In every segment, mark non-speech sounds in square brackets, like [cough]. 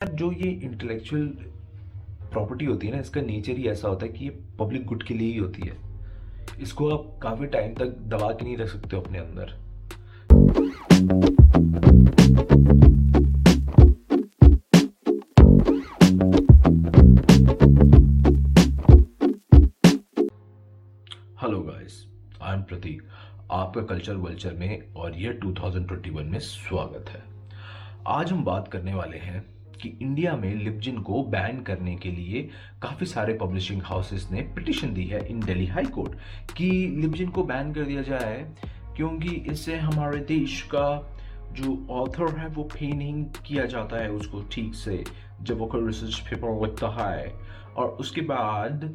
जो ये intellectual property होती है ना, इसका नेचर ही ऐसा होता है कि ये पब्लिक गुड के लिए ही होती है। इसको आप काफ़ी टाइम तक दबा के नहीं रख सकते अपने अंदर। Hello guys I am Prateek आपका कल्चर वल्चर में और ये 2021 में स्वागत है। आज हम बात करने वाले हैं कि इंडिया में लिपजिन को बैन करने के लिए काफ़ी सारे पब्लिशिंग हाउसेस ने पिटिशन दी है इन दिल्ली हाई कोर्ट कि लिपजिन को बैन कर दिया जाए, क्योंकि इससे हमारे देश का जो ऑथर है वो पे नहीं किया जाता है उसको ठीक से, जब वो कोई रिसर्च पेपर लिखता है। और उसके बाद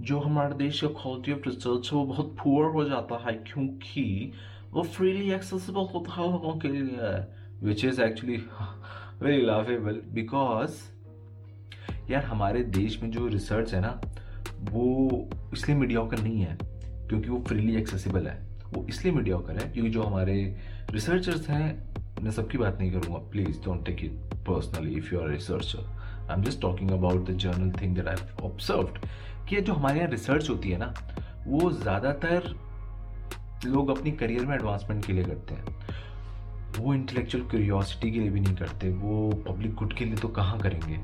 जो हमारे देश का क्वालिटी ऑफ़ रिसर्च है वो बहुत पुअर हो जाता है, क्योंकि वो फ्रीली एक्सेसिबल होता है लोगों के लिए। Which is actually very laughable because यार हमारे देश में जो रिसर्च है ना, वो इसलिए मीडियाकर नहीं है, क्योंकि वो फ्रीली एक्सेसिबल है। वो इसलिए मीडिया मीडियाकर है क्योंकि जो हमारे रिसर्चर्स हैं, मैं सबकी बात नहीं करूँगा please don't take it personally if you are researcher I am just talking about the general thing that I observed कि जो हमारे यहाँ रिसर्च होती है ना, वो ज़्यादातर लोग अपनी करियर में एडवांसमेंट के लिए करते हैं। वो इंटेलेक्चुअल क्यूरियोसिटी के लिए भी नहीं करते, वो पब्लिक गुड के लिए तो कहाँ करेंगे?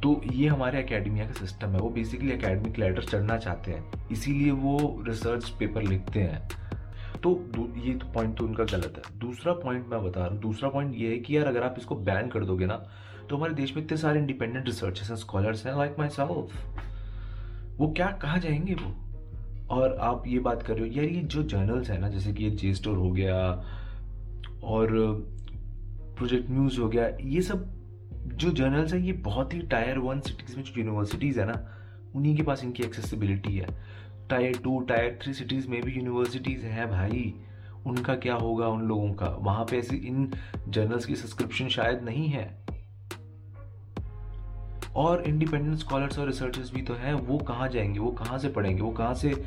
तो ये हमारे अकेडमिया का सिस्टम है। वो बेसिकली एकेडमिक लेटर चढ़ना चाहते हैं। इसीलिए वो रिसर्च पेपर लिखते हैं। तो ये तो पॉइंट तो उनका गलत है। दूसरा पॉइंट मैं बता रहा हूँ। दूसरा पॉइंट ये है कि यार अगर आप इसको बैन कर दोगे ना तो हमारे देश में इतने सारे इंडिपेंडेंट रिसर्चर्स हैं स्कॉलर्स हैं लाइक माई सेल्फ वो क्या, कहा जाएँगे वो? और आप ये बात कर रहे हो, यार ये जो जर्नल्स है ना, जैसे कि ये जे स्टोर हो गया और प्रोजेक्ट न्यूज़ हो गया, ये सब जो जर्नल्स हैं, ये बहुत ही टायर वन सिटीज़ में, जो यूनिवर्सिटीज़ है ना, उन्हीं के पास इनकी एक्सेसिबिलिटी है। Tier two tier three cities में भी यूनिवर्सिटीज़ हैं भाई। उनका क्या होगा उन लोगों का? वहाँ पे ऐसी इन जर्नल्स की सब्सक्रिप्शन शायद नहीं है। और इंडिपेंडेंट स्कॉलर्स और रिसर्चर्स भी तो हैं, वो कहाँ जाएँगे? वो कहाँ से पढ़ेंगे? वो कहाँ से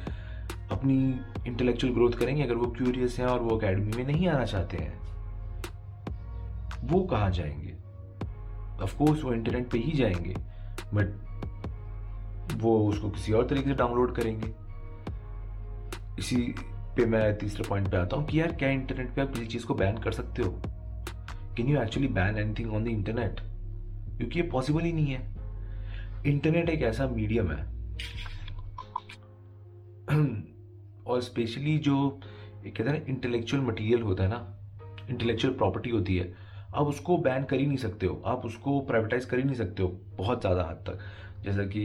अपनी इंटेलेक्चुअल ग्रोथ करेंगे, अगर वो क्यूरियस हैं और वो अकेडमी में नहीं आना चाहते हैं, वो कहाँ जाएँगे? ऑफकोर्स वो इंटरनेट पे ही जाएँगे बट वो उसको किसी और तरीके से डाउनलोड करेंगे। इसी पे मैं तीसरे पॉइंट पे आता हूँ कि यार, क्या इंटरनेट पे आप किसी चीज़ को बैन कर सकते हो? Can you actually ban anything on the internet क्योंकि ये पॉसिबल ही नहीं है। इंटरनेट एक ऐसा मीडियम है। [clears throat] और स्पेशली जो कहते हैं ना इंटेलेक्चुअल मटीरियल होता है ना इंटेलेक्चुअल प्रॉपर्टी होती है, आप उसको बैन कर ही नहीं सकते हो। आप उसको प्राइवेटाइज कर ही नहीं सकते हो, बहुत ज़्यादा हद तक। जैसा कि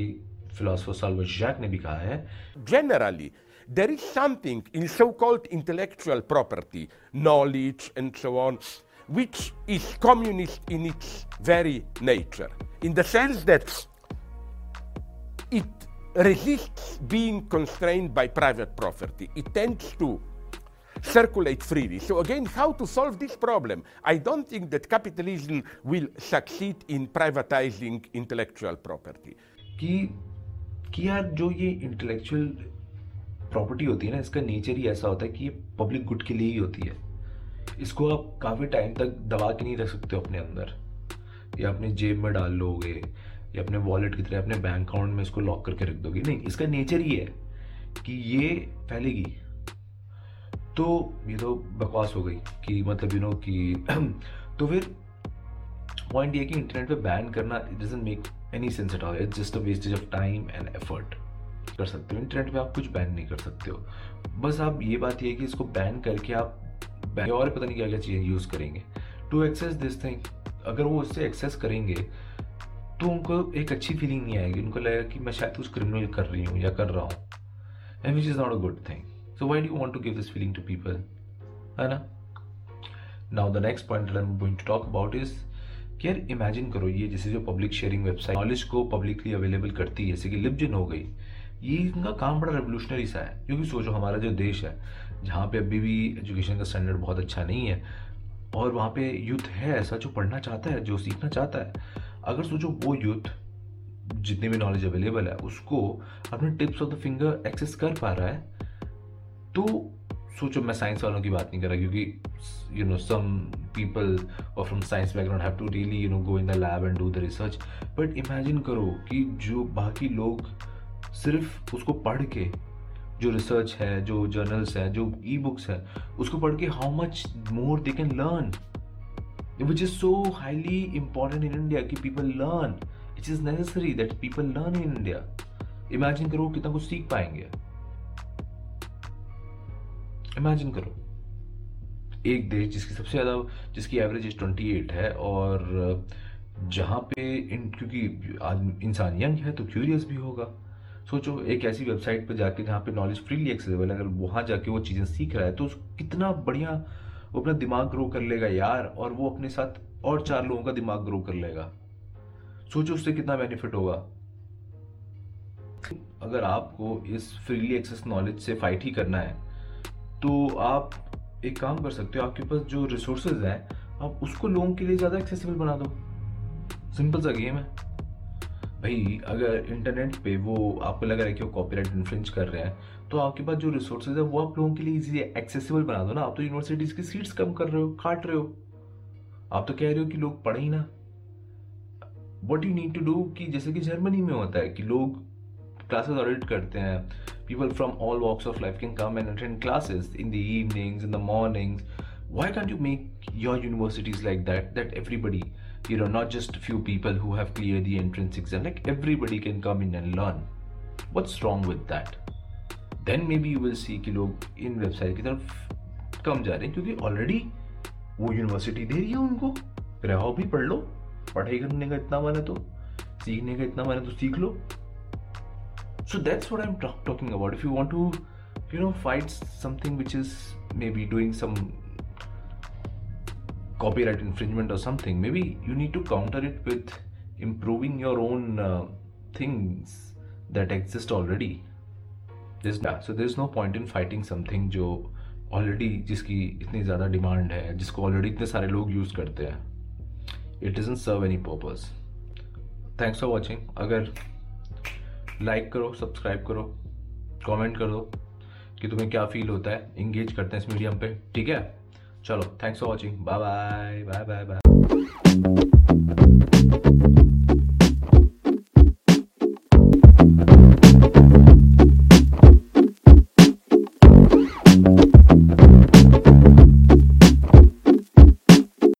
फिलोसफर सालव जैक ने भी कहा है। Generally there is something in so called intellectual property knowledge and so on which is communist in its very nature in the sense that resists being constrained by private property it tends to circulate freely. So again, how to solve this problem? I don't think that capitalism will succeed in privatizing intellectual property. कि कि यार जो ये intellectual property होती है ना इसका nature ही ऐसा होता है कि ये पब्लिक गुड के लिए ही होती है इसको आप काफ़ी टाइम तक दबा के नहीं रख सकते हो अपने अंदर या अपने जेब में डाल लोगे या अपने वॉलेट की तरह अपने बैंक अकाउंट में इसको लॉक करके रख दोगे? नहीं, इसका नेचर ही है कि ये फैलेगी। तो ये तो बकवास हो गई कि मतलब यू नो कि [clears throat] तो फिर पॉइंट ये कि इंटरनेट पे बैन करना it doesn't make any sense at all it's just a wastage of time and effort कर सकते हो। इंटरनेट पे आप कुछ बैन नहीं कर सकते हो। बस आप ये बात ये कि इसको बैन करके आप और पता नहीं क्या क्या चीज़ें यूज़ करेंगे। टू एक्सेस दिस थिंग अगर वो उससे एक्सेस करेंगे तो उनको एक अच्छी फीलिंग नहीं आएगी। उनको लगेगा कि मैं शायद कुछ क्रिमिनल कर रही हूँ या कर रहा हूँ। And which is not a good thing so do you want to give this feeling to people? है Now the next point that I'm going to talk about is कि यार इमेजिन करो ये जैसे जो पब्लिक शेयरिंग वेबसाइट नॉलेज को publicly available करती है। जैसे कि लिपजिन हो गई। ये इनका काम बड़ा रेवोल्यूशनरी सा है। क्योंकि सोचो हमारा जो देश है, जहाँ पे अभी भी एजुकेशन का स्टैंडर्ड बहुत अच्छा नहीं है, और वहाँ पे यूथ है, ऐसा जो पढ़ना चाहता है, जो सीखना चाहता है अगर सोचो वो यूथ जितनी भी नॉलेज अवेलेबल है, उसको अपने tips of the finger access कर पा रहा है तो सोचो मैं साइंस वालों की बात नहीं कर रहा, क्योंकि यू नो सम पीपल और from science background have to really you know go in the lab and do the research but imagine करो कि जो बाकी लोग सिर्फ़ उसको पढ़ के, जो रिसर्च है, जो जर्नल्स है, जो ई बुक्स है, उसको पढ़ के how much more they can learn which is so highly important in India कि people learn it is necessary that people learn in India imagine करो कितना कुछ सीख पाएँगे। इमेजिन करो। एक देश जिसकी सबसे ज़्यादा, जिसकी एवरेज ट्वेंटी एट है और जहाँ पे इन, क्योंकि इंसान यंग है तो क्यूरियस भी होगा। सोचो, एक ऐसी वेबसाइट पर जाके जहाँ पे नॉलेज फ्रीली एक्सेबल है, अगर वहाँ जाके वो चीज़ें सीख रहा है तो कितना बढ़िया वो अपना दिमाग ग्रो कर लेगा यार, और वो अपने साथ और चार लोगों का दिमाग ग्रो कर लेगा। सोचो उससे कितना बेनिफिट होगा। अगर आपको इस फ्रीली एक्सेस नॉलेज से फाइट ही करना है तो आप एक काम कर सकते हो, आपके पास जो रिसोर्सेज हैं, आप उसको लोगों के लिए ज़्यादा एक्सेसिबल बना दो। सिंपल सा गेम है। भाई, अगर इंटरनेट पे वो आपको लग रहा है कि वो कॉपीराइट इन्फ्रेंच कर रहे हैं तो आपके पास जो रिसोर्सेज है, वो आप लोगों के लिए इजीली एक्सेसिबल बना दो ना। आप तो यूनिवर्सिटीज की सीट्स कम कर रहे हो, काट रहे हो। आप तो कह रहे हो कि लोग पढ़े ही ना। What you need to do कि जैसे कि जर्मनी में होता है कि लोग क्लासेस ऑडिट करते हैं। People from all walks of life can come and attend classes in the evenings in the mornings why can't you make your universities like that that everybody you know not just a few people who have cleared the entrance exam like everybody can come in and learn what's wrong with that then maybe you will see कि लोग इन website की तरफ कम जा रहे हैं क्योंकि already वो university दे रही है उनको रहो भी पढ़ लो पढ़ाई करने का इतना मन है तो सीखने का इतना मन है तो सीख लो so that's what i'm talking about if you want to you know fight something which is maybe doing some copyright infringement or something maybe you need to counter it with improving your own uh, things that exist already there's yeah, so there's no point in fighting something जो ऑलरेडी जिसकी इतनी ज़्यादा demand है जिसको already इतने सारे लोग यूज़ करते हैं it doesn't serve any purpose thanks for watching अगर लाइक करो सब्सक्राइब करो कमेंट कर दो कि तुम्हें क्या फील होता है इंगेज करते हैं इस मीडियम पे ठीक है चलो thanks for watching bye bye bye bye bye